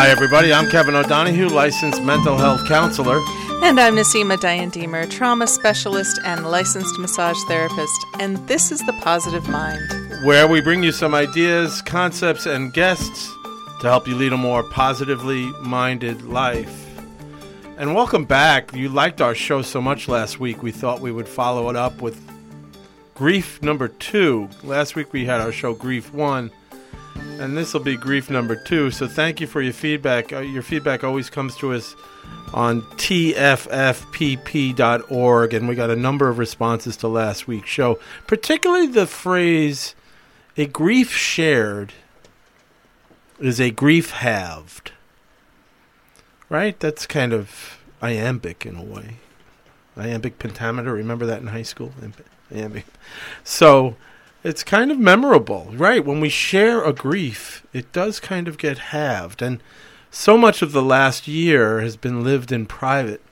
Hi, everybody. I'm Kevin O'Donohue, licensed mental health counselor. And I'm Niseema Diane Deemer, trauma specialist and licensed massage therapist. And this is The Positive Mind, where we bring you some ideas, concepts, and guests to help you lead a more positively minded life. And welcome back. You liked our show so much last week, we thought we would follow it up with grief number two. Last week we had our show Grief One and this will be grief number two. So thank you for your feedback. Uh, your feedback always comes to us on tffpp.org, and we got a number of responses to last week's show, particularly the phrase "a grief shared is a grief halved." Right? That's kind of iambic in a way. Iambic pentameter. Remember that in high school? Iambic. So it's kind of memorable, right? When we share a grief, it does kind of get halved. And so much of the last year has been lived in private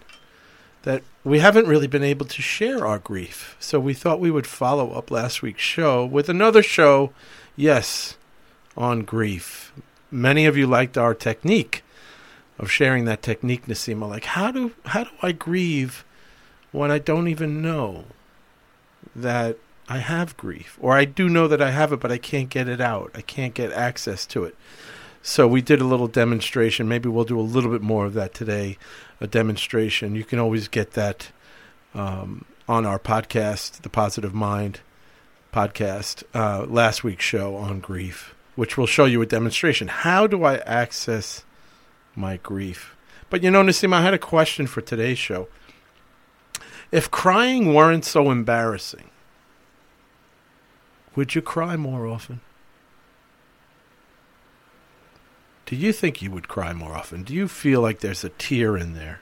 that we haven't really been able to share our grief. So we thought we would follow up last week's show with another show, yes, on grief. Many of you liked our technique of sharing that technique, Niseema. Like, how do how do I grieve when I don't even know that I have grief, or I do know that I have it, but I can't get it out. I can't get access to it. So we did a little demonstration. Maybe we'll do a little bit more of that today. A demonstration. You can always get that um, on our podcast, the Positive Mind podcast, uh, last week's show on grief, which will show you a demonstration. How do I access my grief? But you know, Nassim, I had a question for today's show. If crying weren't so embarrassing, would you cry more often? Do you think you would cry more often? Do you feel like there's a tear in there,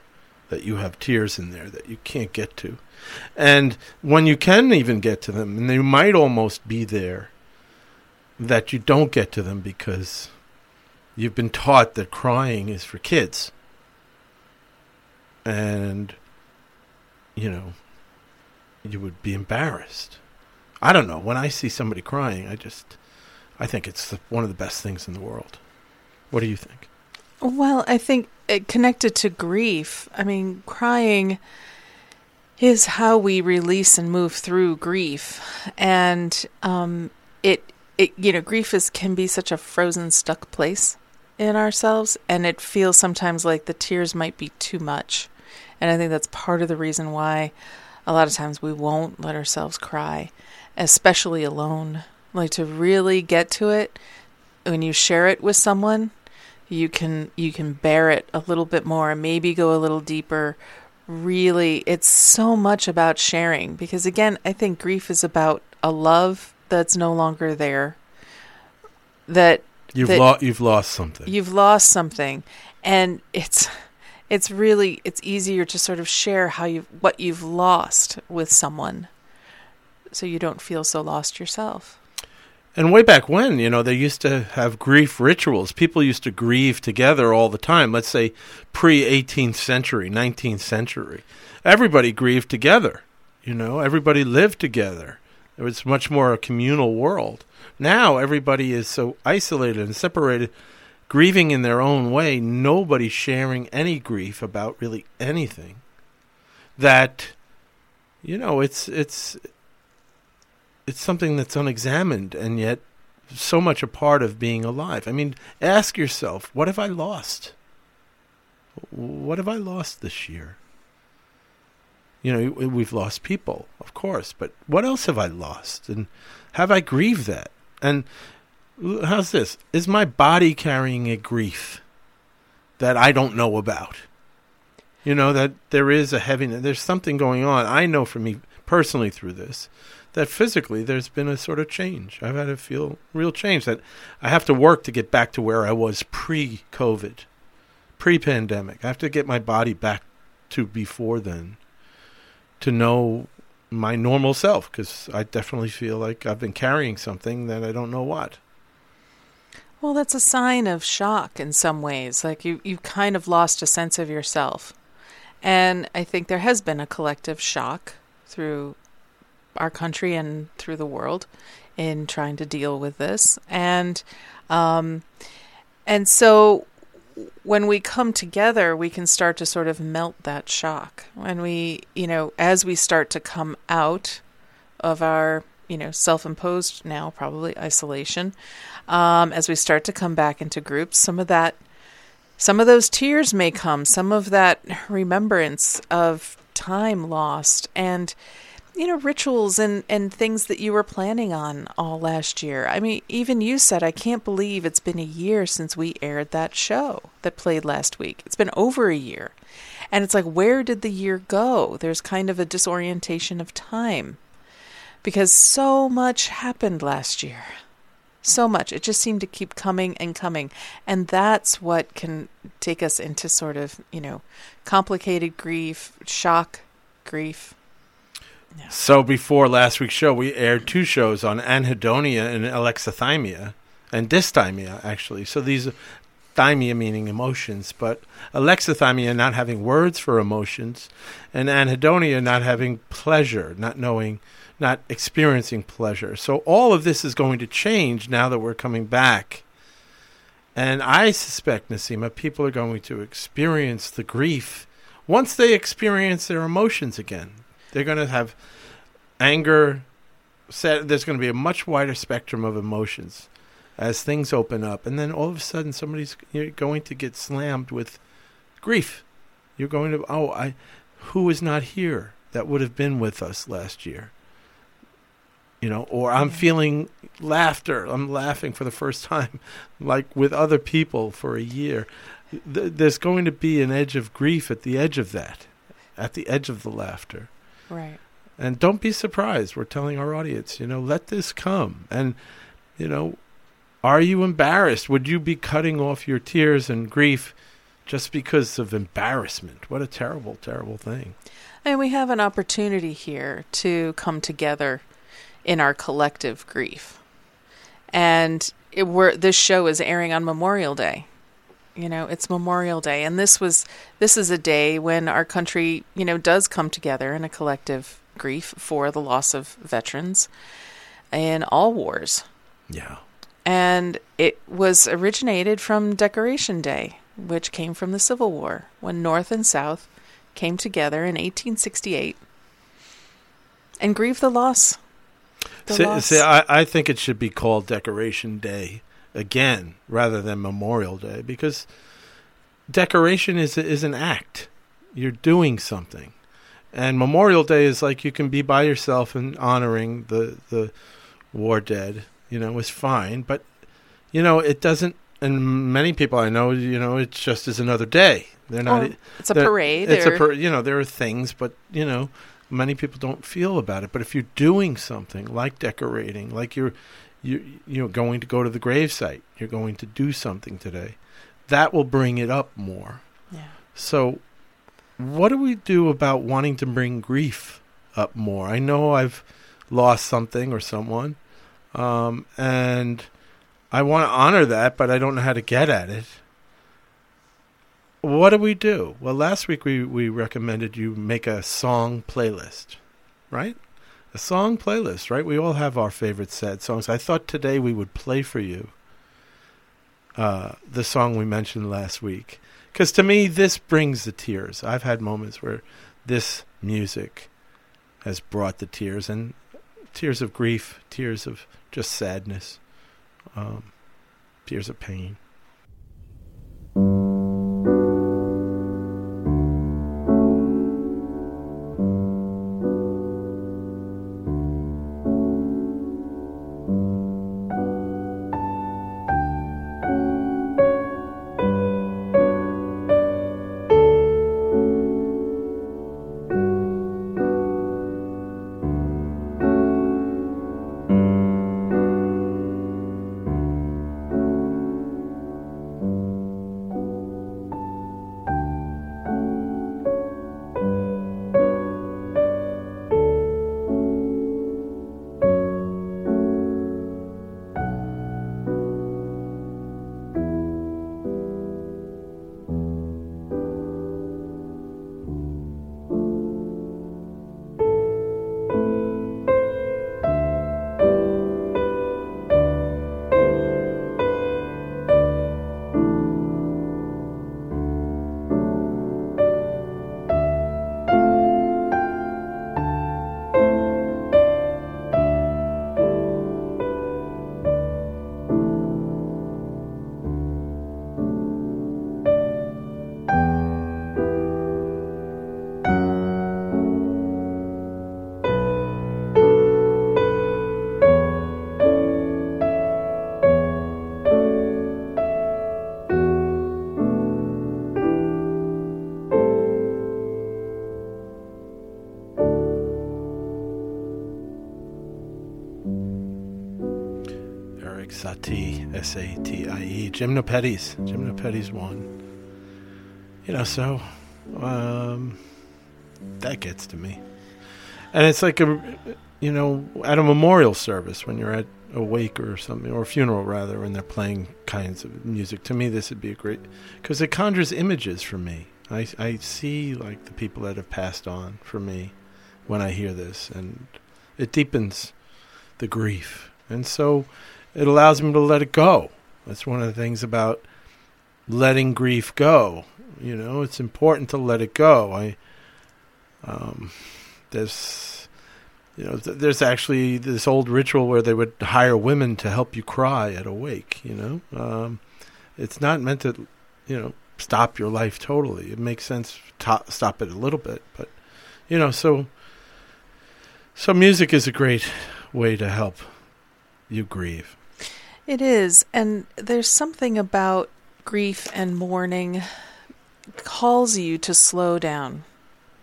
that you have tears in there that you can't get to? And when you can even get to them, and they might almost be there, that you don't get to them because you've been taught that crying is for kids. And, you know, you would be embarrassed I don't know. When I see somebody crying, I just, I think it's the, one of the best things in the world. What do you think? Well, I think it connected to grief. I mean, crying is how we release and move through grief, and um, it, it, you know, grief is can be such a frozen, stuck place in ourselves, and it feels sometimes like the tears might be too much, and I think that's part of the reason why a lot of times we won't let ourselves cry especially alone. Like to really get to it when you share it with someone, you can you can bear it a little bit more, and maybe go a little deeper. Really, it's so much about sharing because again, I think grief is about a love that's no longer there. That you've lost you've lost something. You've lost something and it's it's really it's easier to sort of share how you what you've lost with someone so you don't feel so lost yourself. And way back when, you know, they used to have grief rituals. People used to grieve together all the time. Let's say pre 18th century, 19th century. Everybody grieved together. You know, everybody lived together. It was much more a communal world. Now everybody is so isolated and separated, grieving in their own way. Nobody sharing any grief about really anything. That, you know, it's it's it's something that's unexamined and yet so much a part of being alive. I mean, ask yourself, what have I lost? What have I lost this year? You know, we've lost people, of course, but what else have I lost? And have I grieved that? And how's this? Is my body carrying a grief that I don't know about? You know, that there is a heaviness, there's something going on. I know for me personally through this that physically there's been a sort of change. I've had to feel real change that I have to work to get back to where I was pre COVID, pre pandemic. I have to get my body back to before then to know my normal self because I definitely feel like I've been carrying something that I don't know what. Well, that's a sign of shock in some ways. Like you, you've kind of lost a sense of yourself. And I think there has been a collective shock through our country and through the world in trying to deal with this. And um, and so when we come together, we can start to sort of melt that shock. When we, you know, as we start to come out of our, you know, self imposed now, probably isolation, um, as we start to come back into groups, some of that, some of those tears may come, some of that remembrance of time lost. And, you know, rituals and, and things that you were planning on all last year. I mean, even you said, I can't believe it's been a year since we aired that show that played last week. It's been over a year. And it's like, where did the year go? There's kind of a disorientation of time because so much happened last year. So much. It just seemed to keep coming and coming. And that's what can take us into sort of, you know, complicated grief, shock, grief Yeah. so before last week's show, we aired two shows on anhedonia and alexithymia, and dysthymia actually. So these thymia meaning emotions, but alexithymia not having words for emotions, and anhedonia not having pleasure, not knowing, not experiencing pleasure. So all of this is going to change now that we're coming back. And I suspect, Niseema, people are going to experience the grief once they experience their emotions again. They're going to have anger. Sad, there's going to be a much wider spectrum of emotions as things open up, and then all of a sudden, somebody's going to get slammed with grief. You're going to oh, I who is not here that would have been with us last year. You know, or I'm feeling laughter. I'm laughing for the first time, like with other people for a year. There's going to be an edge of grief at the edge of that, at the edge of the laughter. Right. And don't be surprised. We're telling our audience, you know, let this come. And, you know, are you embarrassed? Would you be cutting off your tears and grief just because of embarrassment? What a terrible, terrible thing. And we have an opportunity here to come together in our collective grief. And it, we're, this show is airing on Memorial Day. You know, it's Memorial Day, and this was this is a day when our country, you know, does come together in a collective grief for the loss of veterans in all wars. Yeah. And it was originated from Decoration Day, which came from the Civil War, when North and South came together in 1868 and grieved the loss. See, see I, I think it should be called Decoration Day again rather than Memorial Day because decoration is is an act. You're doing something. And Memorial Day is like you can be by yourself and honoring the the war dead. You know, was fine, but you know it doesn't. And many people I know, you know, it's just as another day. They're not. Oh, it's a parade. It's or... a par- you know there are things, but you know many people don't feel about it. But if you're doing something like decorating, like you're you you're going to go to the gravesite, you're going to do something today, that will bring it up more. Yeah. So what do we do about wanting to bring grief up more? I know I've lost something or someone, um, and I want to honor that, but I don't know how to get at it. What do we do? Well, last week we, we recommended you make a song playlist, right? A song playlist, right? We all have our favorite sad songs. I thought today we would play for you uh, the song we mentioned last week. Because to me, this brings the tears. I've had moments where this music has brought the tears, and tears of grief, tears of just sadness, um, tears of pain. A T I E. Gymnopédies. Gymnopédies one. You know, so um, that gets to me. And it's like a, you know, at a memorial service when you're at a wake or something, or a funeral rather, and they're playing kinds of music. To me, this would be a great, because it conjures images for me. I, I see like the people that have passed on for me when I hear this, and it deepens the grief. And so it allows me to let it go. That's one of the things about letting grief go. You know, it's important to let it go. I, um, there's, you know, th- there's actually this old ritual where they would hire women to help you cry at a wake. You know, um, it's not meant to, you know, stop your life totally. It makes sense to stop it a little bit, but you know, so so music is a great way to help you grieve. It is, and there's something about grief and mourning calls you to slow down.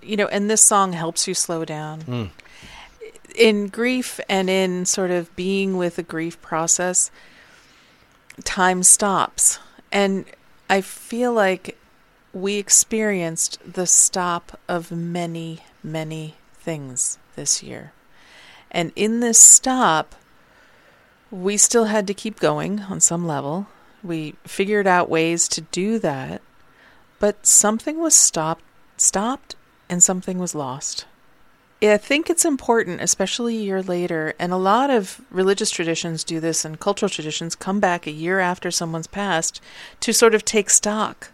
You know, and this song helps you slow down. Mm. In grief and in sort of being with the grief process, time stops. And I feel like we experienced the stop of many, many things this year. And in this stop, we still had to keep going on some level. We figured out ways to do that, but something was stopped, stopped, and something was lost. I think it's important, especially a year later, and a lot of religious traditions do this and cultural traditions come back a year after someone's passed to sort of take stock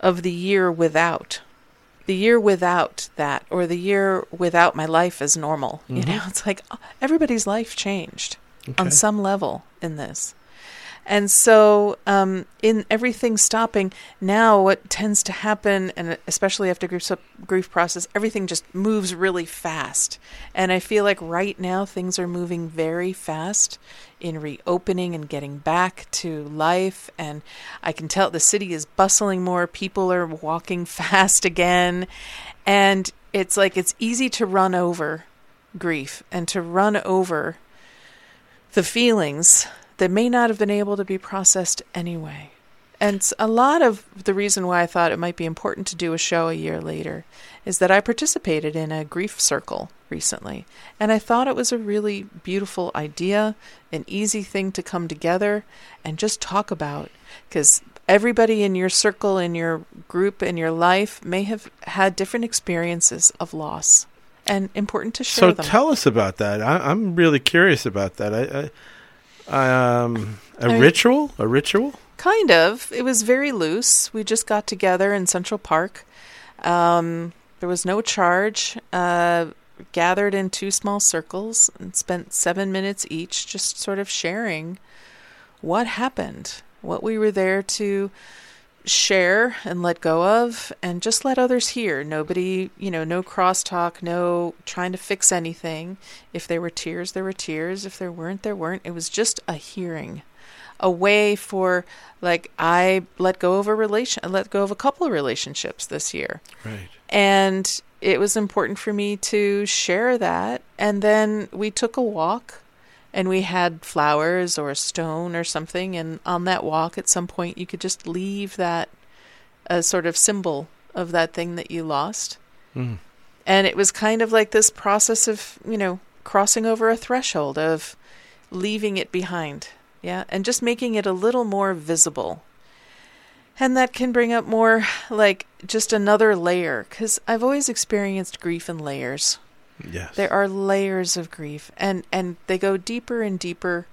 of the year without. The year without that, or the year without my life as normal. You Mhm. know, it's like uh, everybody's life changed on some level in this. And so, um, in everything stopping, now what tends to happen, and especially after grief, grief process, everything just moves really fast. And I feel like right now things are moving very fast in reopening and getting back to life. And I can tell the city is bustling more, people are walking fast again. And it's like it's easy to run over grief and to run over the feelings that may not have been able to be processed anyway. And a lot of the reason why I thought it might be important to do a show a year later is that I participated in a grief circle recently. And I thought it was a really beautiful idea, an easy thing to come together and just talk about. Because everybody in your circle, in your group, in your life may have had different experiences of loss. And important to share So them. tell us about that. I, I'm really curious about that. I, I um, a I- ritual, a ritual. Kind of. It was very loose. We just got together in Central Park. Um, there was no charge. Uh, gathered in two small circles and spent seven minutes each just sort of sharing what happened, what we were there to share and let go of, and just let others hear. Nobody, you know, no crosstalk, no trying to fix anything. If there were tears, there were tears. If there weren't, there weren't. It was just a hearing a way for like I let go of a relation let go of a couple of relationships this year. Right. And it was important for me to share that and then we took a walk and we had flowers or a stone or something and on that walk at some point you could just leave that a sort of symbol of that thing that you lost. Mm. And it was kind of like this process of, you know, crossing over a threshold of leaving it behind. Yeah. And just making it a little more visible. And that can bring up more like just another layer because I've always experienced grief in layers. Yes. There are layers of grief and and they go deeper and deeper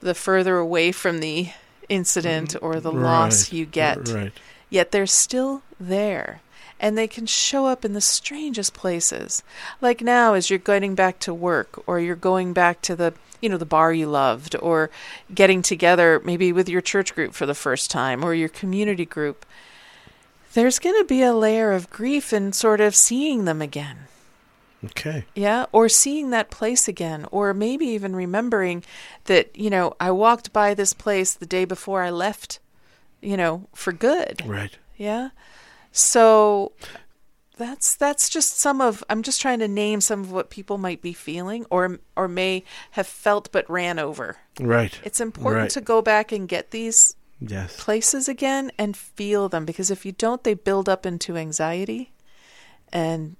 the further away from the incident mm-hmm. or the loss you get Right. yet they're still there. And they can show up in the strangest places. Like now, as you're getting back to work, or you're going back to the, you know, the bar you loved, or getting together maybe with your church group for the first time, or your community group. There's going to be a layer of grief in sort of seeing them again. Okay. Yeah, or seeing that place again, or maybe even remembering that, you know, I walked by this place the day before I left, you know, for good. Right. Yeah. So that's that's just some of I'm just trying to name some of what people might be feeling or or may have felt but ran over. Right. It's important Right. to go back and get these Yes. places again and feel them because if you don't they build up into anxiety and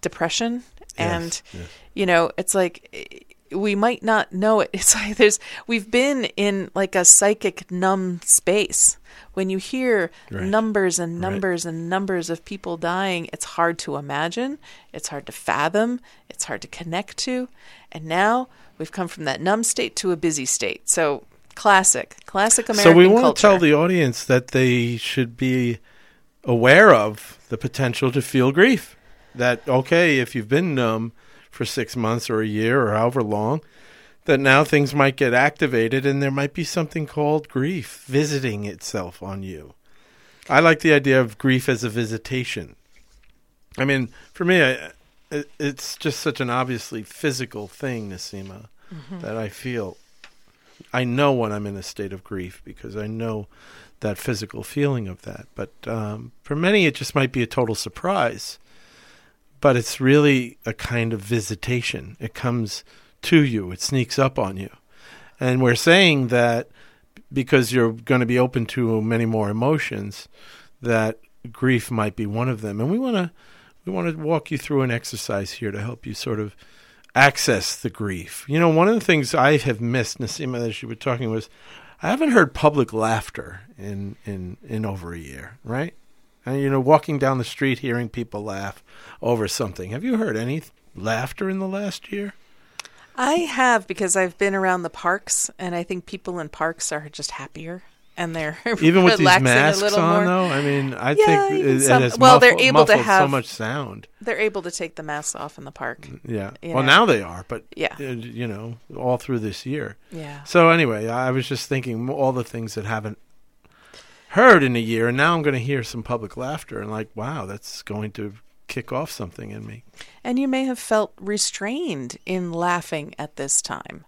depression. And Yes, yes. you know it's like we might not know it. It's like there's we've been in like a psychic numb space. When you hear Right. numbers and Right. numbers and numbers of people dying it's hard to imagine. It's hard to fathom. It's hard to connect to. And now we've come from that numb state to a busy state. So classic. Classic american so we want culture. to tell the audience that they should be aware of the potential to feel grief. That okay, if you've been numb for six months or a year or however long, that now things might get activated and there might be something called grief visiting itself on you. I like the idea of grief as a visitation. I mean, for me, I, it, it's just such an obviously physical thing, Niseema, that I feel. I know when I'm in a state of grief because I know that physical feeling of that. But um, for many, it just might be a total surprise. But it's really a kind of visitation. It comes to you, it sneaks up on you. And we're saying that because you're going to be open to many more emotions, that grief might be one of them. And we want to we want to walk you through an exercise here to help you sort of access the grief. You know, one of the things I have missed, Niseema, as you were talking, was I haven't heard public laughter in in in over a year, right? And you know, walking down the street, hearing people laugh over something. Have you heard any laughter in the last year? I have because I've been around the parks, and I think people in parks are just happier and they're Even with these masks on, more. though, I mean, I Yeah, think it, some- it well, they're able to have so much sound. They're able to take the masks off in the park. Yeah. well, know. now they are, but Yeah. uh, you know, all through this year. Yeah. So anyway, I was just thinking all the things that haven't heard in a year, and now I'm going to hear some public laughter, and like, wow, that's going to kick off something in me. And you may have felt restrained in laughing at this time.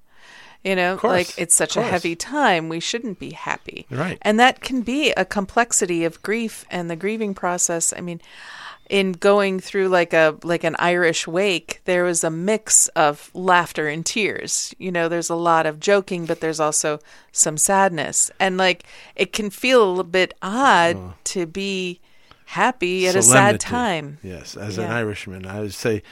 You know, course, like it's such a heavy time, we shouldn't be happy. Right. And that can be a complexity of grief and the grieving process. I mean, in going through like a like an Irish wake, there was a mix of laughter and tears. You know, there's a lot of joking, but there's also some sadness. And like it can feel a little bit odd uh-huh. to be happy at a sad time. Yes, as an Irishman, I would say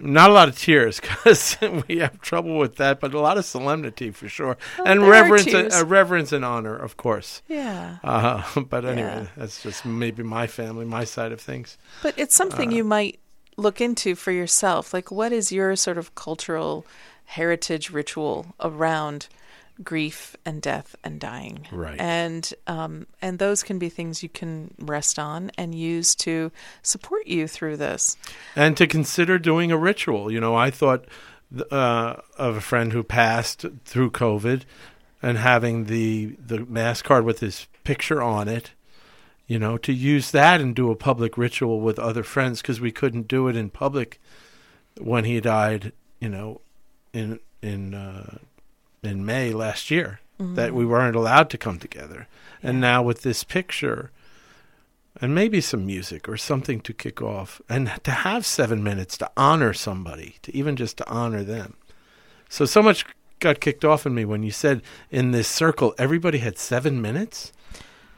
not a lot of tears because we have trouble with that, but a lot of solemnity for sure, and reverence, tears. a, reverence and honor, of course. Yeah. Uh, but anyway, Yeah. that's just maybe my family, my side of things. But it's something Uh, you might look into for yourself. Like, what is your sort of cultural heritage ritual around grief and death and dying? Right. And um, and those can be things you can rest on and use to support you through this. and to consider doing a ritual. You know, I thought uh, of a friend who passed through COVID and having the the mass card with his picture on it. You know, to use that and do a public ritual with other friends because we couldn't do it in public when he died. You know, in in uh, in May last year mm-hmm. that we weren't allowed to come together, and now with this picture and maybe some music or something to kick off and to have seven minutes to honor somebody to even just to honor them. So so much got kicked off in me when you said in this circle everybody had seven minutes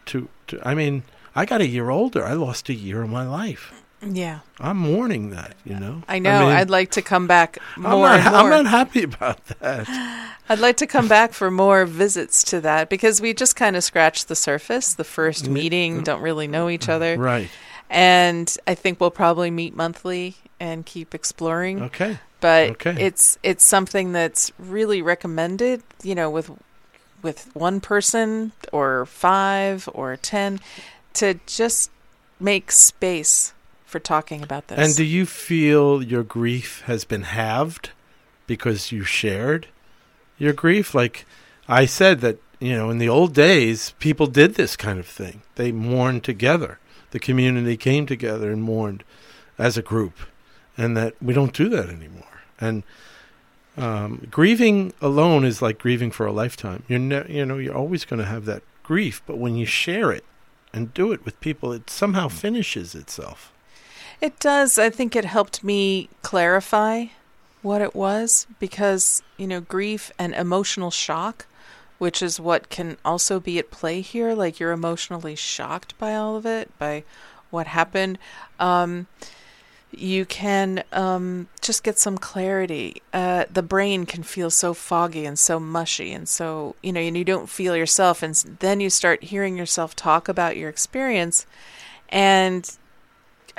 to, to i mean i got a year older. I lost a year of my life Yeah, i'm mourning that you know I know. mean, I'd like to come back I'm more not, and more. I'm not happy about that I'd like to come back for more visits to that because we just kind of scratched the surface. The first mm-hmm. meeting, don't really know each mm-hmm. other. right and I think we'll probably meet monthly and keep exploring. okay But okay. it's it's something that's really recommended. You know, with with one person or five or ten, to just make space for talking about this. And do you feel your grief has been halved because you shared your grief? Like I said that, you know, in the old days, people did this kind of thing. They mourned together. The community came together and mourned as a group. And that we don't do that anymore. And um, grieving alone is like grieving for a lifetime. You're ne- you know, you're always going to have that grief, but when you share it and do it with people, it somehow finishes itself. It does. I think it helped me clarify what it was because, you know, grief and emotional shock, which is what can also be at play here, like you're emotionally shocked by all of it, by what happened. Um, you can um, just get some clarity. Uh, the brain can feel so foggy and so mushy, and so you know, and you don't feel yourself, and then you start hearing yourself talk about your experience, and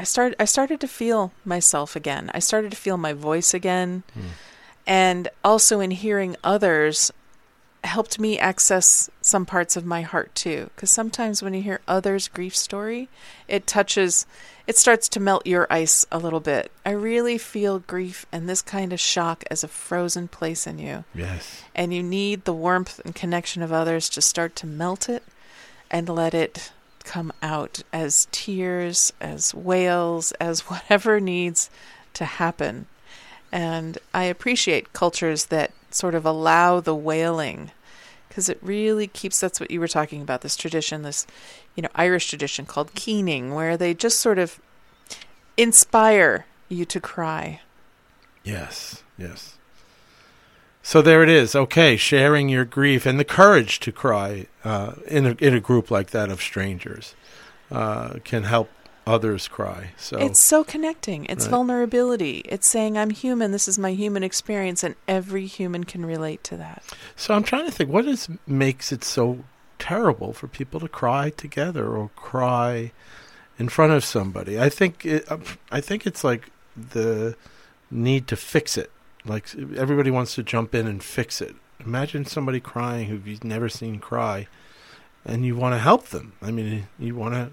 I started I started to feel myself again. I started to feel my voice again, mm. and also in hearing others, helped me access some parts of my heart too. Because sometimes when you hear others grief story it touches it starts to melt your ice a little bit. I really feel grief and this kind of shock as a frozen place in you. Yes. And you need the warmth and connection of others to start to melt it and let it come out as tears as wails as whatever needs to happen. And I appreciate cultures that sort of allow the wailing because it really keeps that's what you were talking about this tradition this you know Irish tradition called keening where they just sort of inspire you to cry. Yes yes so there it is okay sharing your grief and the courage to cry uh, in a in a group like that of strangers uh, can help others cry. So it's so connecting. It's right. vulnerability. It's saying I'm human. This is my human experience, and every human can relate to that. So I'm trying to think what is makes it so terrible for people to cry together or cry in front of somebody. I think it, I think it's like the need to fix it. Like everybody wants to jump in and fix it. Imagine somebody crying who you've never seen cry, and you want to help them. I mean, you want to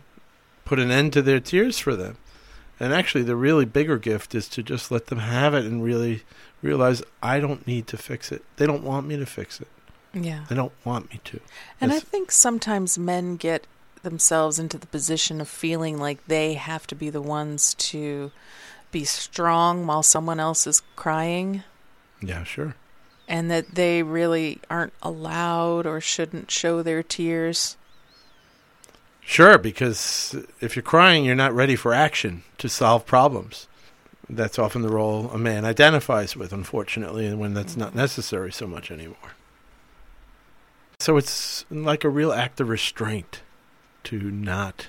put an end to their tears for them. And actually, the really bigger gift is to just let them have it and really realize I don't need to fix it. They don't want me to fix it. Yeah. They don't want me to. And I think sometimes men get themselves into the position of feeling like they have to be the ones to be strong while someone else is crying. Yeah, sure. And that they really aren't allowed or shouldn't show their tears. Sure, because if you're crying, you're not ready for action to solve problems. That's often the role a man identifies with, unfortunately, and when that's not necessary so much anymore. So it's like a real act of restraint to not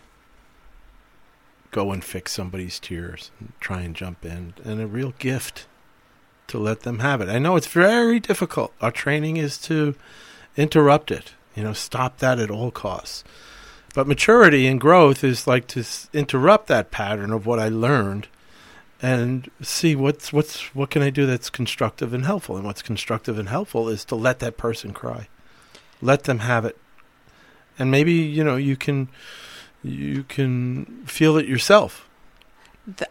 go and fix somebody's tears and try and jump in, and a real gift to let them have it. I know it's very difficult. Our training is to interrupt it, you know, stop that at all costs. But maturity and growth is like to interrupt that pattern of what I learned and see what's what's what can I do that's constructive and helpful. And what's constructive and helpful is to let that person cry. Let them have it. And maybe, you know, you can you can feel it yourself.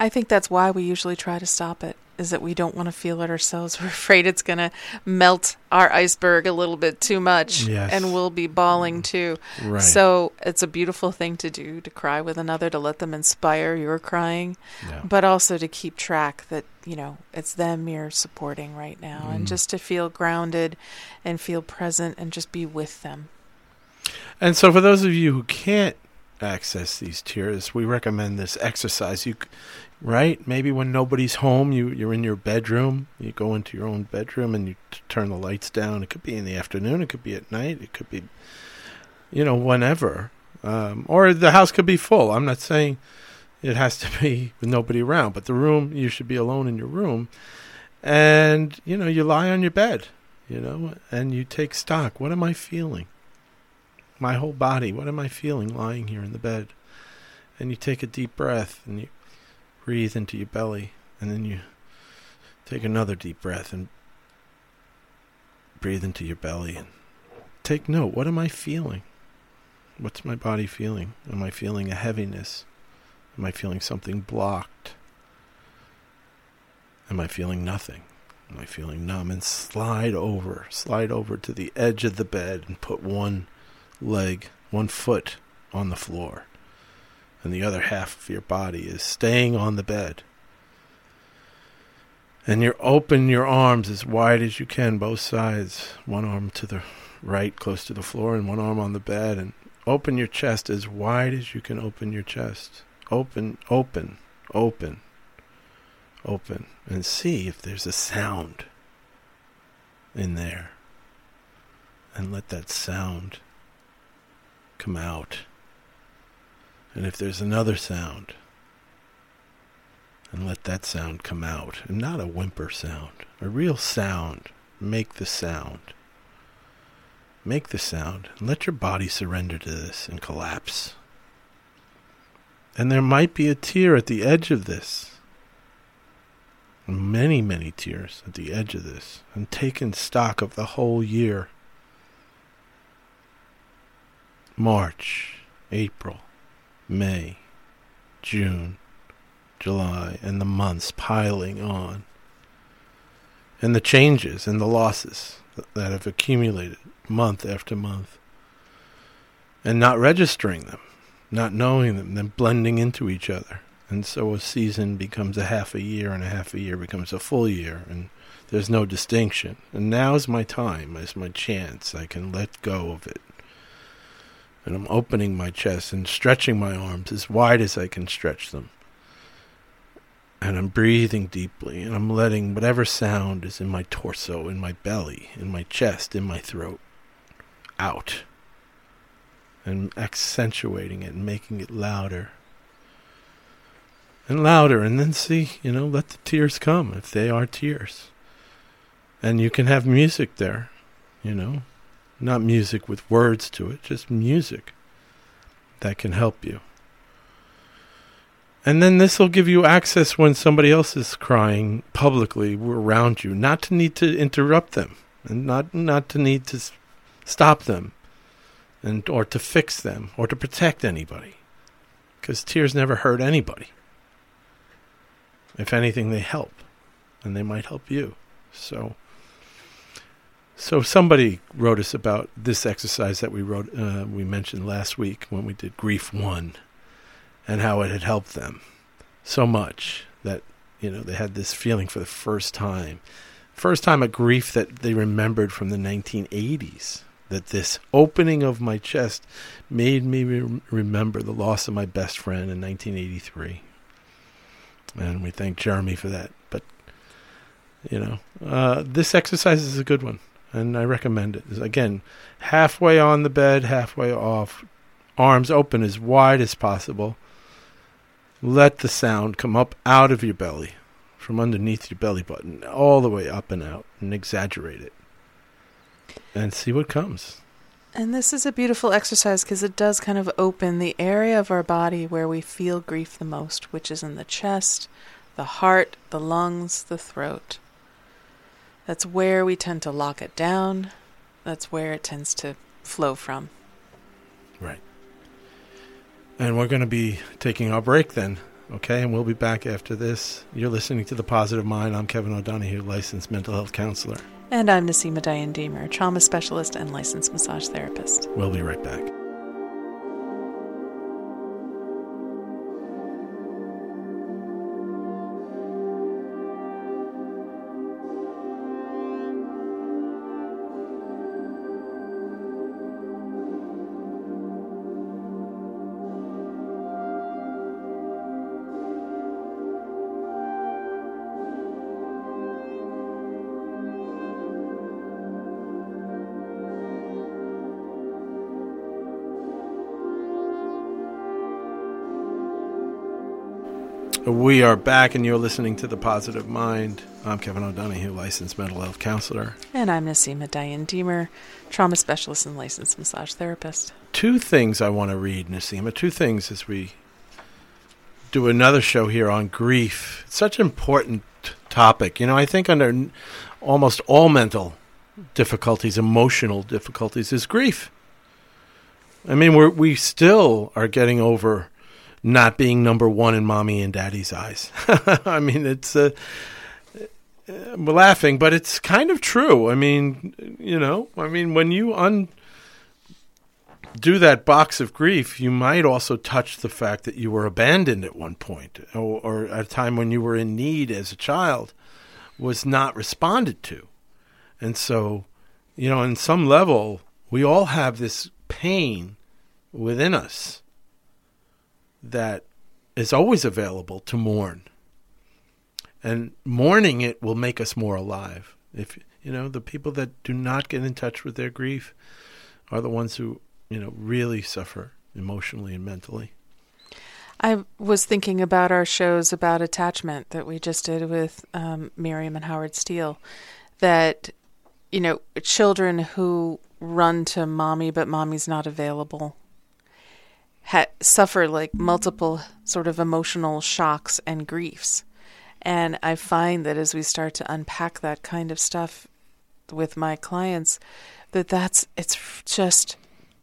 I think that's why we usually try to stop it is that we don't want to feel it ourselves. We're afraid it's going to melt our iceberg a little bit too much yes. and we'll be bawling too. Right. So it's a beautiful thing to do to cry with another, to let them inspire your crying, yeah. but also to keep track that, you know, it's them you're supporting right now mm. and just to feel grounded and feel present and just be with them. And so for those of you who can't access these tears, we recommend this exercise. You right? Maybe when nobody's home, you you're in your bedroom. You go into your own bedroom and you t- turn the lights down. It could be in the afternoon. It could be at night. It could be, you know, whenever. Um, or the house could be full. I'm not saying it has to be with nobody around, but the room you should be alone in your room, and you know you lie on your bed, you know, and you take stock. What am I feeling? My whole body. What am I feeling lying here in the bed? And you take a deep breath and you breathe into your belly, and then you take another deep breath and breathe into your belly and take note. What am I feeling? What's my body feeling? Am I feeling a heaviness? Am I feeling something blocked? Am I feeling nothing? Am I feeling numb? And slide over, slide over to the edge of the bed and put one leg, one foot on the floor and the other half of your body is staying on the bed. And you open your arms as wide as you can, both sides, one arm to the right, close to the floor, and one arm on the bed, and open your chest as wide as you can open your chest. Open, open, Open. Open. And see if there's a sound in there. And let that sound come out. And if there's another sound, and let that sound come out. And not a whimper sound, a real sound. Make the sound. Make the sound. And let your body surrender to this and collapse. And there might be a tear at the edge of this. Many, many tears at the edge of this. And taking stock of the whole year. March, April, May, June, July, and the months piling on. And the changes and the losses that have accumulated month after month. And not registering them, not knowing them, then blending into each other. And so a season becomes a half a year, and a half a year becomes a full year, and there's no distinction. And now's my time, is my chance. I can let go of it. And I'm opening my chest and stretching my arms as wide as I can stretch them. And I'm breathing deeply and I'm letting whatever sound is in my torso, in my belly, in my chest, in my throat out. And accentuating it and making it louder and louder. And then see, you know, let the tears come if they are tears. And you can have music there, you know, not music with words to it, just music that can help you. And then this will give you access when somebody else is crying publicly around you, not to need to interrupt them and not not to need to stop them and or to fix them or to protect anybody. Cuz tears never hurt anybody. If anything they help and they might help you. So so somebody wrote us about this exercise that we wrote uh, we mentioned last week when we did grief 1 and how it had helped them so much that you know they had this feeling for the first time first time a grief that they remembered from the 1980s that this opening of my chest made me re- remember the loss of my best friend in 1983 and we thank jeremy for that but you know uh, this exercise is a good one and i recommend it again halfway on the bed halfway off arms open as wide as possible let the sound come up out of your belly, from underneath your belly button, all the way up and out, and exaggerate it. And see what comes. And this is a beautiful exercise because it does kind of open the area of our body where we feel grief the most, which is in the chest, the heart, the lungs, the throat. That's where we tend to lock it down. That's where it tends to flow from. Right. And we're going to be taking our break then. Okay, and we'll be back after this. You're listening to The Positive Mind. I'm Kevin O'Donohue, licensed mental health counselor. And I'm Niseema Dayan Deemer, trauma specialist and licensed massage therapist. We'll be right back. We are back, and you're listening to The Positive Mind. I'm Kevin O'Donohue, licensed mental health counselor. And I'm Niseema Diane Deemer, trauma specialist and licensed massage therapist. Two things I want to read, Niseema. Two things as we do another show here on grief. It's such an important topic. You know, I think under almost all mental difficulties, emotional difficulties, is grief. I mean, we we still are getting over not being number one in mommy and daddy's eyes. I mean, it's uh, laughing, but it's kind of true. I mean, you know, I mean, when you un do that box of grief, you might also touch the fact that you were abandoned at one point, or, or at a time when you were in need as a child, was not responded to, and so, you know, on some level, we all have this pain within us that is always available to mourn. And mourning it will make us more alive. If you know, the people that do not get in touch with their grief are the ones who, you know, really suffer emotionally and mentally. I was thinking about our shows about attachment that we just did with um, Miriam and Howard Steele. That, you know, children who run to mommy, but mommy's not available, ha- suffer like multiple sort of emotional shocks and griefs. And I find that as we start to unpack that kind of stuff with my clients, that that's, it's just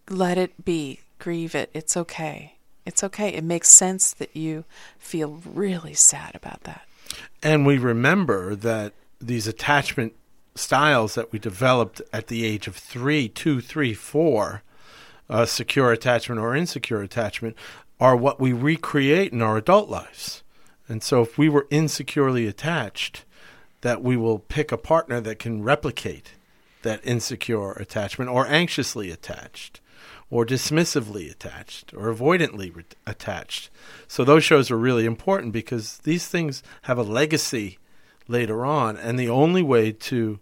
let it be, grieve it, it's okay it's okay. It makes sense that you feel really sad about that. And we remember that these attachment styles that we developed at the age of three, two, three, four, uh, secure attachment or insecure attachment, are what we recreate in our adult lives. And so if we were insecurely attached, that we will pick a partner that can replicate that insecure attachment or anxiously attached or dismissively attached or avoidantly re- attached. So those shows are really important because these things have a legacy later on, and the only way to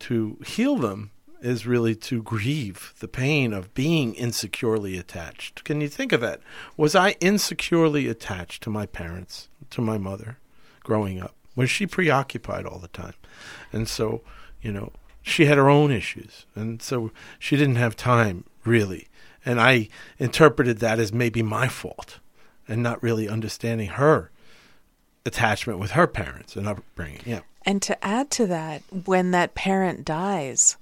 to heal them is really to grieve the pain of being insecurely attached. Can you think of that? Was I insecurely attached to my parents, to my mother, growing up? Was she preoccupied all the time? And so, you know, she had her own issues, and so she didn't have time really and I interpreted that as maybe my fault and not really understanding her attachment with her parents and upbringing. Yeah. And to add to that, when that parent dies,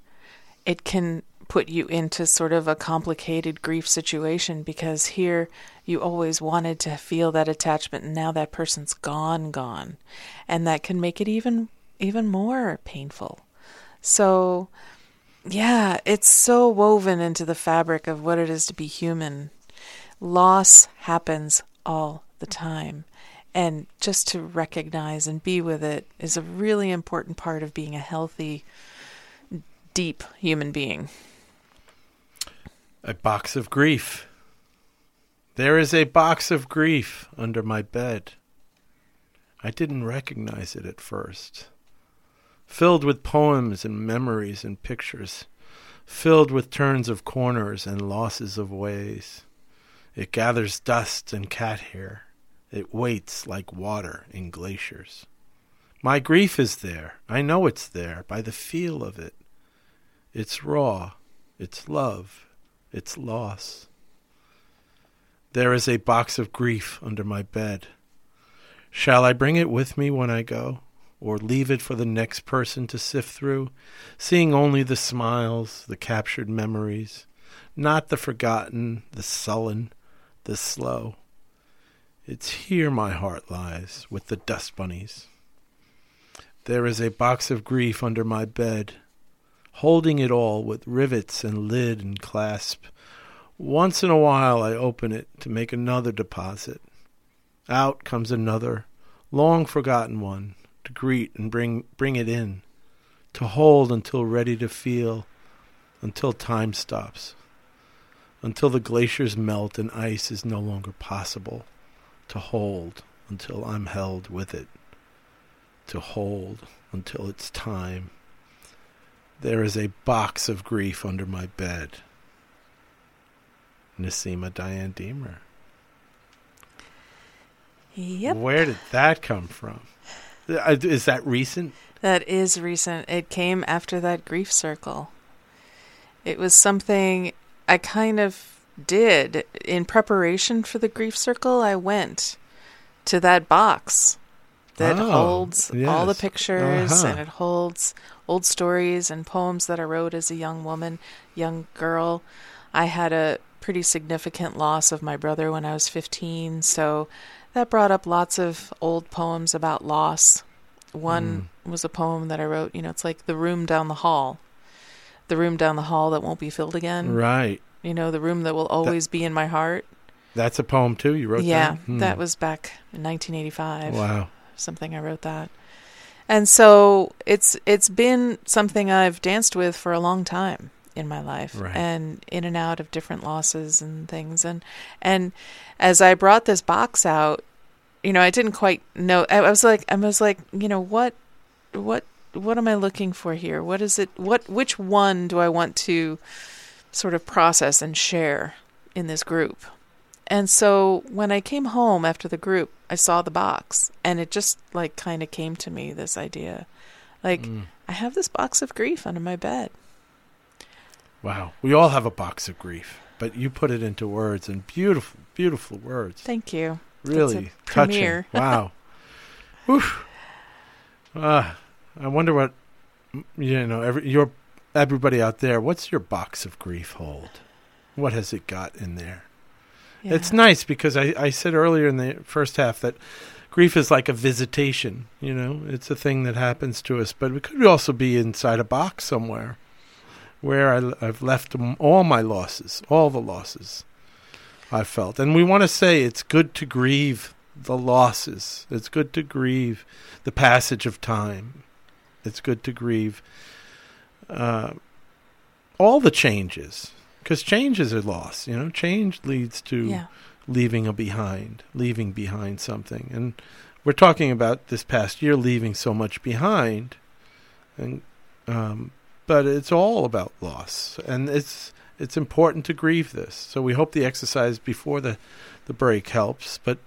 it can put you into sort of a complicated grief situation because here you always wanted to feel that attachment and now that person's gone gone and that can make it even even more painful. So yeah, it's so woven into the fabric of what it is to be human. Loss happens all the time. And just to recognize and be with it is a really important part of being a healthy, deep human being. A box of grief. There is a box of grief under my bed. I didn't recognize it at first filled with poems and memories and pictures, filled with turns of corners and losses of ways. It gathers dust and cat hair. It waits like water in glaciers. My grief is there. I know it's there by the feel of it. It's raw. It's love. It's loss. There is a box of grief under my bed. Shall I bring it with me when I go? or leave it for the next person to sift through, seeing only the smiles, the captured memories, not the forgotten, the sullen, the slow. It's here my heart lies with the dust bunnies. There is a box of grief under my bed, holding it all with rivets and lid and clasp. Once in a while I open it to make another deposit. Out comes another, long forgotten one, to greet and bring bring it in, to hold until ready to feel, until time stops, until the glaciers melt and ice is no longer possible, to hold until I'm held with it, to hold until it's time. There is a box of grief under my bed. Niseema Diane Deemer. Yep. Where did that come from? Uh, is that recent? That is recent. It came after that grief circle. It was something I kind of did in preparation for the grief circle. I went to that box that Oh, holds all the pictures Uh-huh. and it holds old stories and poems that I wrote as a young woman, young girl. I had a pretty significant loss of my brother when I was 15, so that brought up lots of old poems about loss. One was a poem that I wrote, you know, it's like the room down the hall. The room down the hall that won't be filled again. Right. You know, the room that will always be in my heart. That's a poem too. You wrote yeah, that. Hmm. that was back in 1985 wow. something I wrote that. And so it's it's been something I've danced with for a long time in my life Right. and in and out of different losses and things and and as I brought this box out You know, I didn't quite know. I, I was like, I was like, you know, what, what, what am I looking for here? What is it? What, which one do I want to sort of process and share in this group? And so when I came home after the group, I saw the box, and it just like kind of came to me this idea, like Mm. I have this box of grief under my bed. Wow. We all have a box of grief, but you put it into words and beautiful, beautiful words. Thank you. really touching. wow. Oof. Ah, I wonder what you know. Every your everybody out there. What's your box of grief hold? What has it got in there? Yeah. It's nice because I, I said earlier in the first half that grief is like a visitation. You know, it's a thing that happens to us, but it could also be inside a box somewhere where I, I've left all my losses, all the losses I felt. And we want to say it's good to grieve the losses. It's good to grieve the passage of time. It's good to grieve uh, all the changes. Because change is a loss, you know. Change leads to yeah. leaving a behind, leaving behind something. And we're talking about this past year leaving so much behind, and um, but it's all about loss, and it's it's important to grieve this. So we hope the exercise before the the break helps. But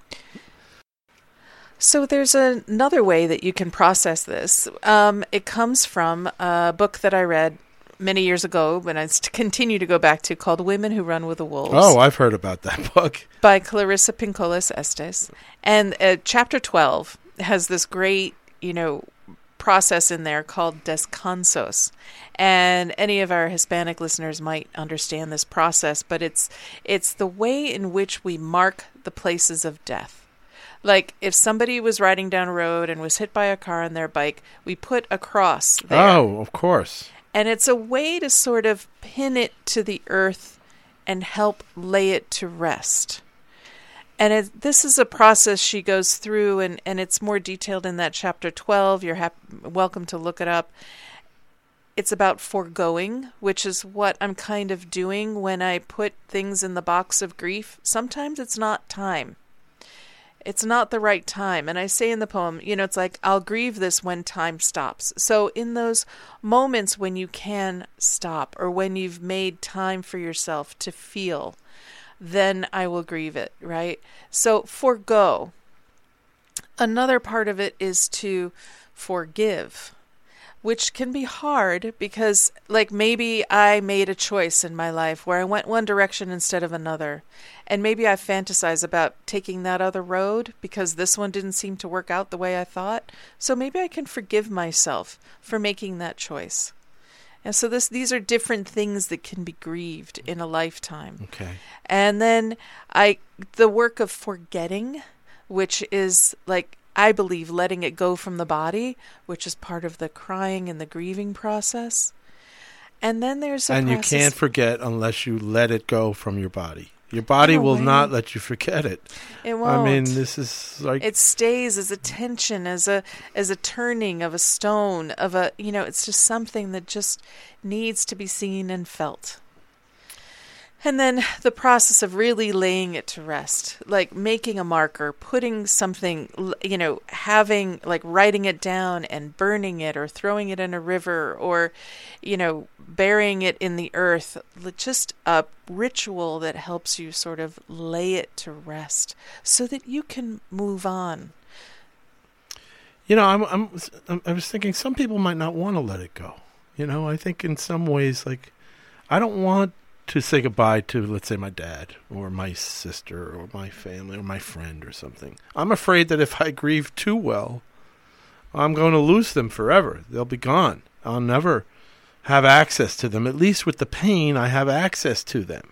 So there's another way that you can process this. Um, it comes from a book that I read many years ago, but I continue to go back to, called "Women Who Run with the Wolves." oh, I've heard about that book. by Clarissa Pinkola Estés. And uh, chapter 12 has this great, you know, process in there called descansos. And any of our Hispanic listeners might understand this process, but it's it's the way in which we mark the places of death. Like if somebody was riding down a road and was hit by a car on their bike, we put a cross there. Oh, of course. And it's a way to sort of pin it to the earth and help lay it to rest. And it, this is a process she goes through, and, and it's more detailed in that chapter 12. You're hap- welcome to look it up. It's about foregoing, which is what I'm kind of doing when I put things in the box of grief. Sometimes it's not time. It's not the right time. And I say in the poem, you know, it's like, I'll grieve this when time stops. So, in those moments when you can stop or when you've made time for yourself to feel, then I will grieve it, right? So, forego. Another part of it is to forgive, which can be hard because, like, maybe I made a choice in my life where I went one direction instead of another. And maybe I fantasize about taking that other road because this one didn't seem to work out the way I thought. So maybe I can forgive myself for making that choice. And so this these are different things that can be grieved in a lifetime. Okay. And then I the work of forgetting, which is like I believe letting it go from the body, which is part of the crying and the grieving process. And then there's a and you can't forget unless you let it go from your body. Your body a will way. not let you forget it. It won't. I mean, this is like it stays as a tension as a as a turning of a stone of a you know it's just something that just needs to be seen and felt and then the process of really laying it to rest like making a marker putting something you know having like writing it down and burning it or throwing it in a river or you know burying it in the earth just a ritual that helps you sort of lay it to rest so that you can move on You know, I'm, I'm, I was thinking some people might not want to let it go. You know, I think in some ways, like, I don't want to say goodbye to, let's say, my dad or my sister or my family or my friend or something. I'm afraid that if I grieve too well, I'm going to lose them forever. They'll be gone. I'll never have access to them. At least with the pain, I have access to them.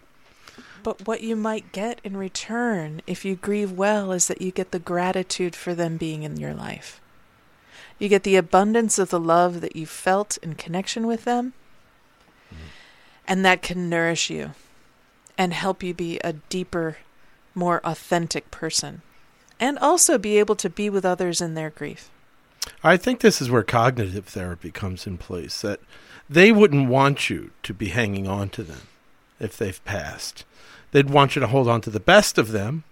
But what you might get in return if you grieve well is that you get the gratitude for them being in your life. You get the abundance of the love that you felt in connection with them, and that can nourish you and help you be a deeper, more authentic person, and also be able to be with others in their grief. I think this is where cognitive therapy comes in place. That they wouldn't want you to be hanging on to them if they've passed. They'd want you to hold on to the best of them,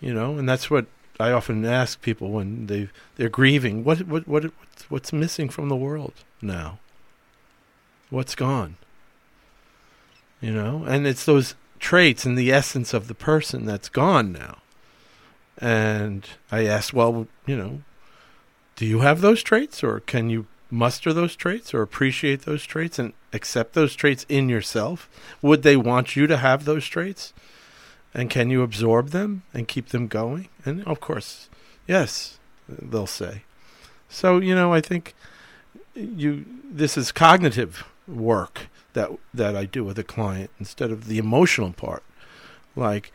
you know, and that's what I often ask people when they they're grieving, what what what what's missing from the world now? What's gone? You know, and it's those traits and the essence of the person that's gone now. And I asked, well, you know, do you have those traits or can you muster those traits or appreciate those traits and accept those traits in yourself? Would they want you to have those traits? And can you absorb them and keep them going? And of course, yes, they'll say. So, you know, I think you this is cognitive work that that I do with a client instead of the emotional part. Like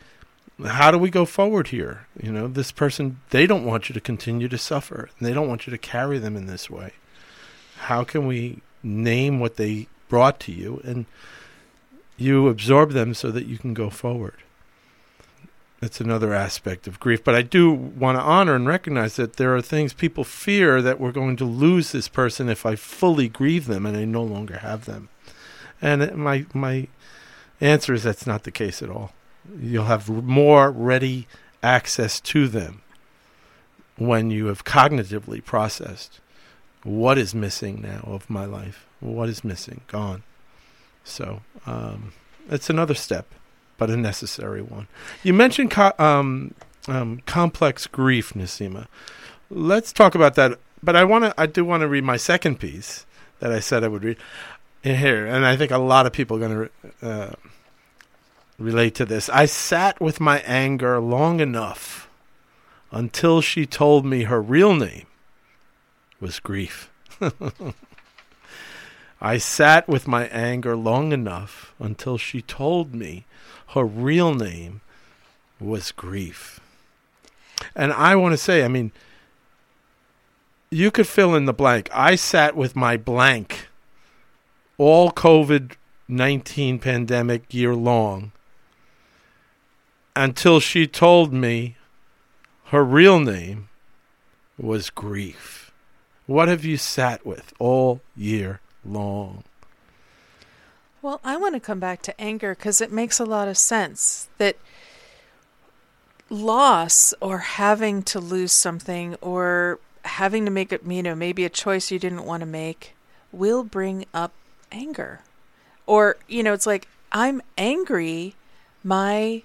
how do we go forward here? You know, this person they don't want you to continue to suffer. And they don't want you to carry them in this way. How can we name what they brought to you and you absorb them so that you can go forward? That's another aspect of grief. But I do want to honor and recognize that there are things people fear that we're going to lose this person if I fully grieve them and I no longer have them. And my my answer is that's not the case at all. You'll have more ready access to them when you have cognitively processed what is missing now of my life. What is missing? Gone. So um, it's another step but a necessary one. You mentioned co- um, um, complex grief, Niseema. Let's talk about that. But I want to. I do want to read my second piece that I said I would read here, and I think a lot of people are going to uh, relate to this. I sat with my anger long enough until she told me her real name was grief. I sat with my anger long enough until she told me her real name was grief. And I want to say, I mean, you could fill in the blank. I sat with my blank all COVID 19 pandemic year long until she told me her real name was grief. What have you sat with all year long? Well, I want to come back to anger because it makes a lot of sense that loss or having to lose something or having to make it, you know, maybe a choice you didn't want to make will bring up anger. Or, you know, it's like, I'm angry my,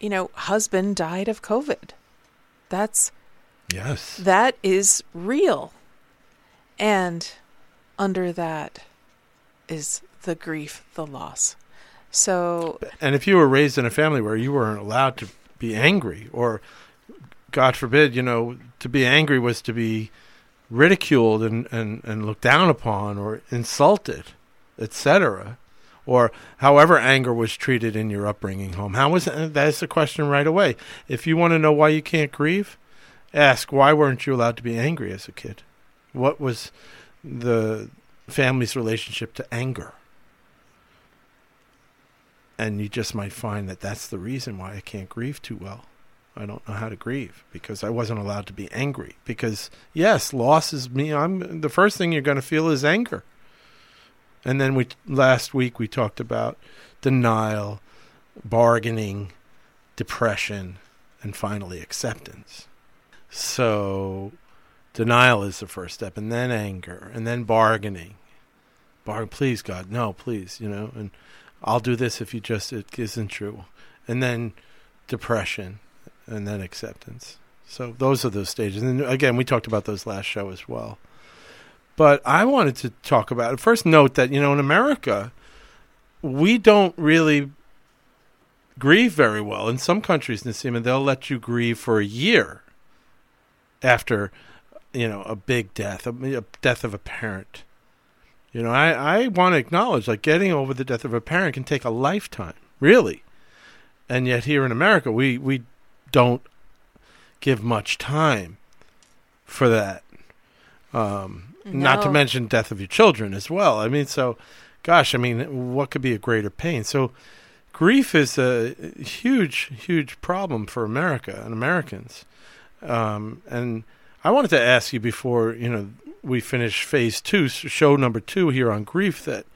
you know, husband died of COVID. That's, yes, that is real. And under that is the grief, the loss. So, and if you were raised in a family where you weren't allowed to be angry, or God forbid, you know, to be angry was to be ridiculed and, and, and looked down upon or insulted, etc., or however anger was treated in your upbringing home. How was that's the question right away. If you want to know why you can't grieve, ask why weren't you allowed to be angry as a kid? What was the family's relationship to anger? and you just might find that that's the reason why I can't grieve too well. I don't know how to grieve because I wasn't allowed to be angry. Because yes, loss is me. I'm the first thing you're going to feel is anger. And then we last week we talked about denial, bargaining, depression, and finally acceptance. So denial is the first step, and then anger, and then bargaining. Bargain, please, God, no, please, you know, and I'll do this if you just it isn't true, and then depression, and then acceptance. So those are those stages. And again, we talked about those last show as well. But I wanted to talk about it. First, note that you know in America, we don't really grieve very well. In some countries, Niseema, they'll let you grieve for a year after you know a big death, a, a death of a parent. You know, I, I want to acknowledge like getting over the death of a parent can take a lifetime, really. And yet here in America, we, we don't give much time for that. Um, no. Not to mention death of your children as well. I mean, so, gosh, I mean, what could be a greater pain? So, grief is a huge, huge problem for America and Americans. Um, and I wanted to ask you before, you know, we finish phase two, show number two here on grief, that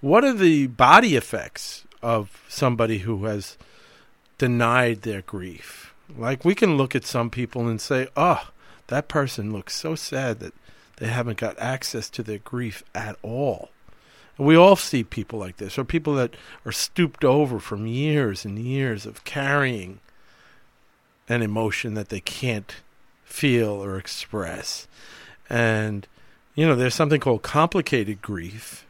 what are the body effects of somebody who has denied their grief? Like we can look at some people and say, "Oh, that person looks so sad that they haven't got access to their grief at all." And we all see people like this, or people that are stooped over from years and years of carrying an emotion that they can't feel or express. And you know, there's something called complicated grief,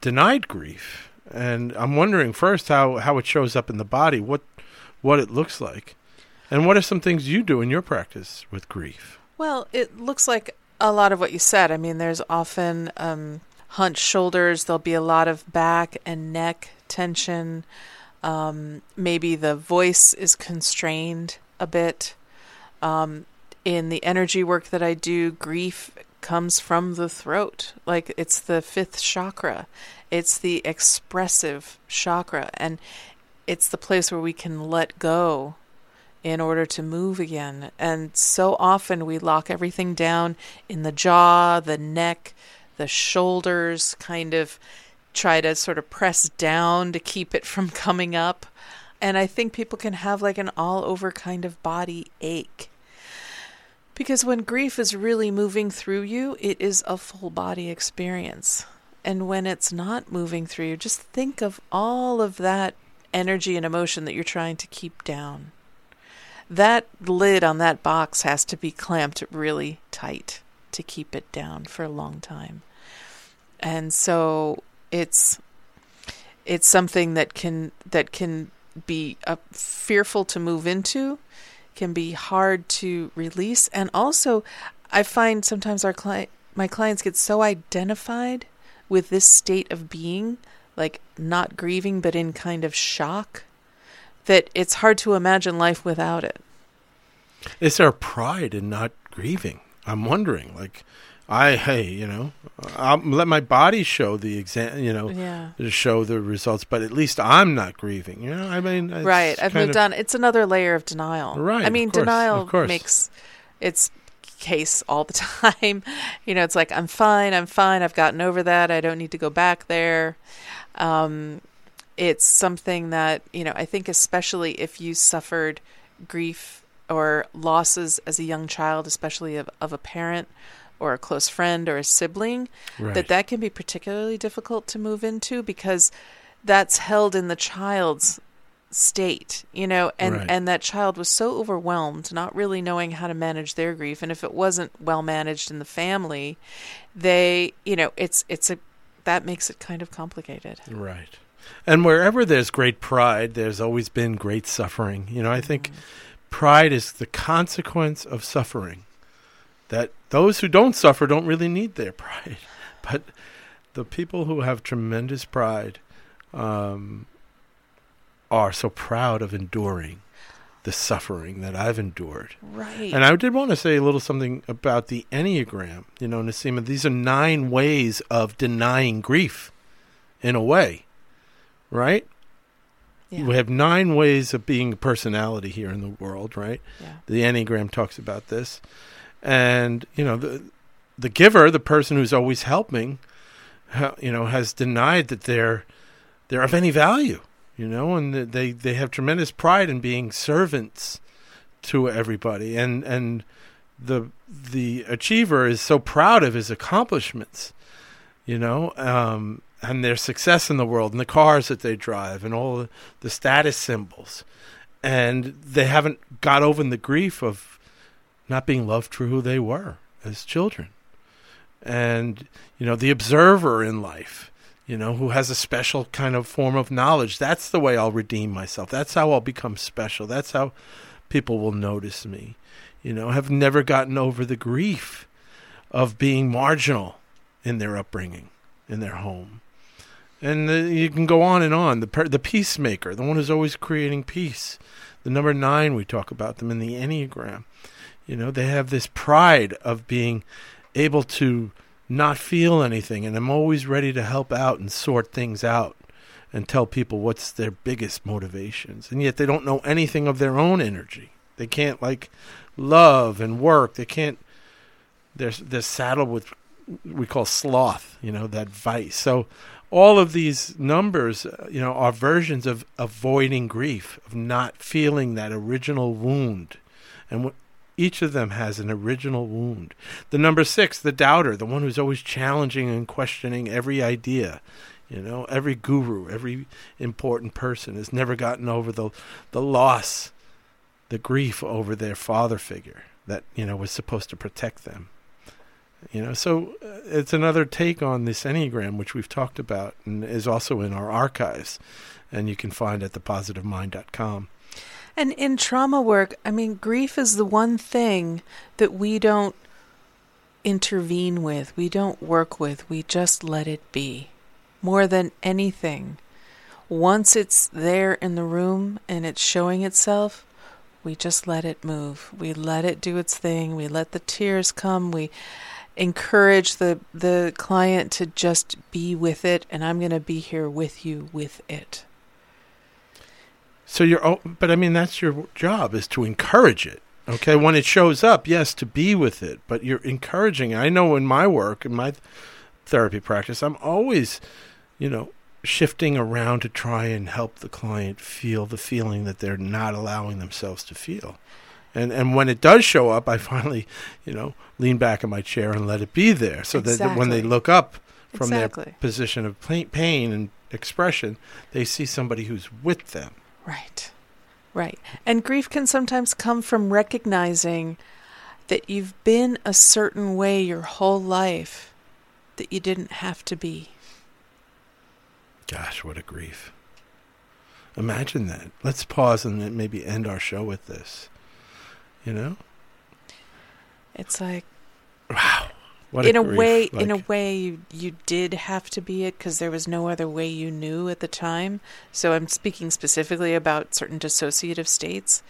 denied grief, and I'm wondering first how how it shows up in the body, what what it looks like. And what are some things you do in your practice with grief? Well, it looks like a lot of what you said. I mean, there's often um, hunched shoulders, there'll be a lot of back and neck tension. Um, maybe the voice is constrained a bit. Um, in the energy work that I do, grief comes from the throat. Like it's the fifth chakra, it's the expressive chakra, and it's the place where we can let go in order to move again. And so often we lock everything down in the jaw, the neck, the shoulders, kind of try to sort of press down to keep it from coming up. And I think people can have like an all over kind of body ache. Because when grief is really moving through you, it is a full body experience. And when it's not moving through you, just think of all of that energy and emotion that you're trying to keep down that lid on that box has to be clamped really tight to keep it down for a long time. And so it's it's something that can that can be uh, fearful to move into, can be hard to release, and also I find sometimes our client my clients get so identified with this state of being, like not grieving but in kind of shock that it's hard to imagine life without it. it. Is there pride in not grieving? I'm wondering. Like, I hey, you know, I'll let my body show the exam, you know, yeah. show the results, but at least I'm not grieving. You know, I mean, right. I've moved of, on. It's another layer of denial. Right. I mean, course, denial makes its case all the time. you know, it's like I'm fine. I'm fine. I've gotten over that. I don't need to go back there. Um, it's something that you know. I think especially if you suffered grief or losses as a young child, especially of, of a parent or a close friend or a sibling, right. that that can be particularly difficult to move into because that's held in the child's state, you know, and right. and that child was so overwhelmed, not really knowing how to manage their grief, and if it wasn't well managed in the family, they, you know, it's it's a that makes it kind of complicated. Right. And wherever there's great pride, there's always been great suffering. You know, I think mm-hmm pride is the consequence of suffering. That those who don't suffer don't really need their pride. But the people who have tremendous pride um, are so proud of enduring the suffering that I've endured. Right. And I did want to say a little something about the Enneagram. You know, Niseema, these are nine ways of denying grief in a way, right? Yeah. We have nine ways of being a personality here in the world, right? Yeah. The Enneagram talks about this. And, you know, the the giver, the person who's always helping, you know, has denied that they're they're of any value, you know, and they they have tremendous pride in being servants to everybody. And and the the achiever is so proud of his accomplishments, you know, um, and their success in the world and the cars that they drive and all the, status symbols. And they haven't got over the grief of not being loved for who they were as children. And, you know, the observer in life, you know, who has a special kind of form of knowledge. That's the way I'll redeem myself. That's how I'll become special. That's how people will notice me. You know, have never gotten over the grief of being marginal in their upbringing, in their home and the, you can go on and on. The the peacemaker, the one who's always creating peace. The number nine, we talk about them in the enneagram. You know, they have this pride of being able to not feel anything, and I'm always ready to help out and sort things out and tell people what's their biggest motivations. And yet they don't know anything of their own energy. They can't like love and work. They can't. They're they're saddled with we call sloth. You know that vice. So all of these numbers, uh, you know, are versions of avoiding grief, of not feeling that original wound. And wh- each of them has an original wound. The number six, the doubter, the one who's always challenging and questioning every idea. You know, every guru, every important person has never gotten over the the loss, the grief over their father figure that you know was supposed to protect them. You know, so uh, it's another take on this enneagram, which we've talked about and is also in our archives, and you can find at thepositivemind.com. And in trauma work, I mean, grief is the one thing that we don't intervene with, we don't work with, we just let it be. More than anything. Once it's there in the room and it's showing itself, we just let it move. We let it do its thing. We let the tears come. We encourage the the client to just be with it and I'm going to be here with you with it. So you're, but I mean, that's your job is to encourage it. Okay, when it shows up, yes, to be with it, but you're encouraging. I know in my work, in my therapy practice, I'm always, you know, shifting around to try and help the client feel the feeling that they're not allowing themselves to feel. And and when it does show up, I finally, you know, lean back in my chair and let it be there, so that- that when they look up from Exactly. their position of pain, pain and expression, they see somebody who's with them. Right. Right. And grief can sometimes come from recognizing that you've been a certain way your whole life that you didn't have to be. Gosh, what a grief. Imagine that. Let's pause and maybe end our show with this. You know? It's like What in a grief. way in a way you, you did have to be it because there was no other way you knew at the time. So I'm speaking specifically about certain dissociative states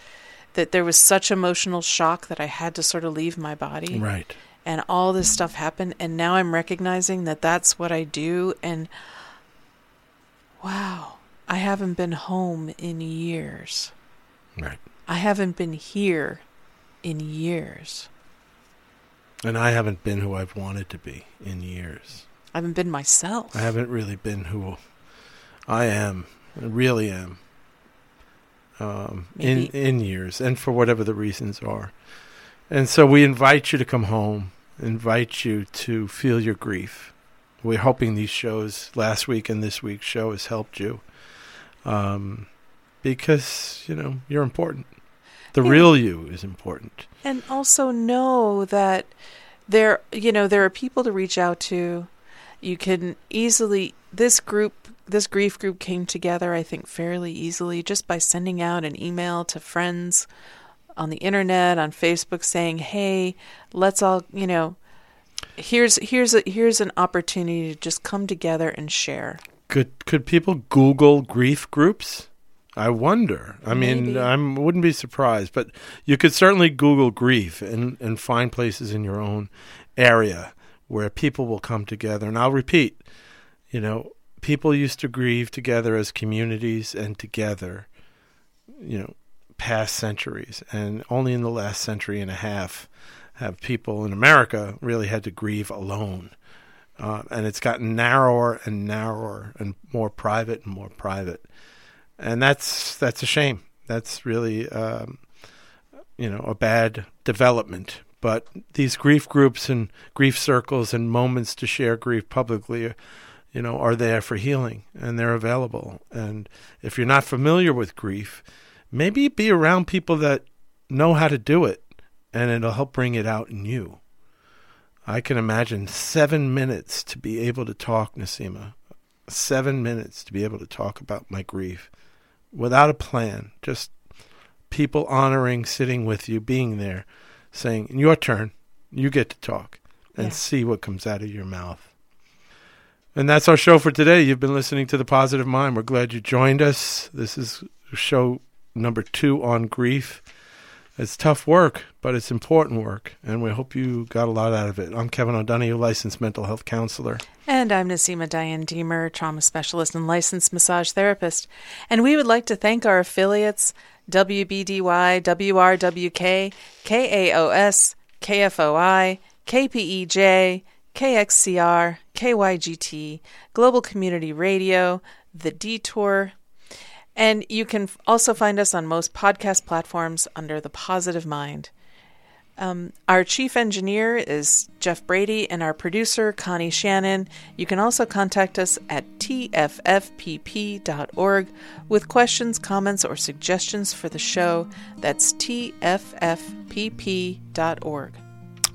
that there was such emotional shock that I had to sort of leave my body. Right. and all this stuff happened and now i'm recognizing that that's what i do and wow i haven't been home in years Right. i haven't been here in years And I haven't been who I've wanted to be in years. i haven't been myself I haven't really been who I am. I really am. Um, in in years, and for whatever the reasons are, and so we invite you to come home. Invite you to feel your grief. We're hoping these shows, last week and this week's show, has helped you, um, because you know you're important. The real you is important. and also know that there you know there are people to reach out to you can easily this group this grief group came together i think fairly easily just by sending out an email to friends on the internet on facebook saying hey let's all you know here's here's a here's an opportunity to just come together and share Could could people Google grief groups? I wonder. I mean, I wouldn't be surprised, but you could certainly Google grief and and find places in your own area where people will come together. And I'll repeat, you know, people used to grieve together as communities and together, you know, past centuries, and only in the last century and a half have people in America really had to grieve alone uh, and it's gotten narrower and narrower and more private and more private, and that's that's a shame. That's really um, you know a bad development. But these grief groups and grief circles and moments to share grief publicly, you know, are there for healing and they're available. And if you're not familiar with grief, maybe be around people that know how to do it, and it'll help bring it out in you. I can imagine seven minutes to be able to talk, Niseema. Seven minutes to be able to talk about my grief without a plan. Just people honoring, sitting with you, being there, saying, Your turn. You get to talk and Yeah. see what comes out of your mouth. And that's our show for today. You've been listening to The Positive Mind. We're glad you joined us. This is show number two on grief. It's tough work, but it's important work, and we hope you got a lot out of it. I'm Kevin O'Donoghue, licensed mental health counselor. And I'm Niseema Diane Deemer, trauma specialist and licensed massage therapist. And we would like to thank our affiliates WBDY, WRWK, KAOS, KFOI, KPEJ, KXCR, KYGT, Global Community Radio, The Detour, and you can also find us on most podcast platforms under The Positive Mind. Um, our chief engineer is Jeff Brady, and our producer, Connie Shannon. You can also contact us at tffpp.org with questions, comments, or suggestions for the show. That's tffpp.org.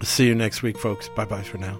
See you next week, folks. Bye bye for now.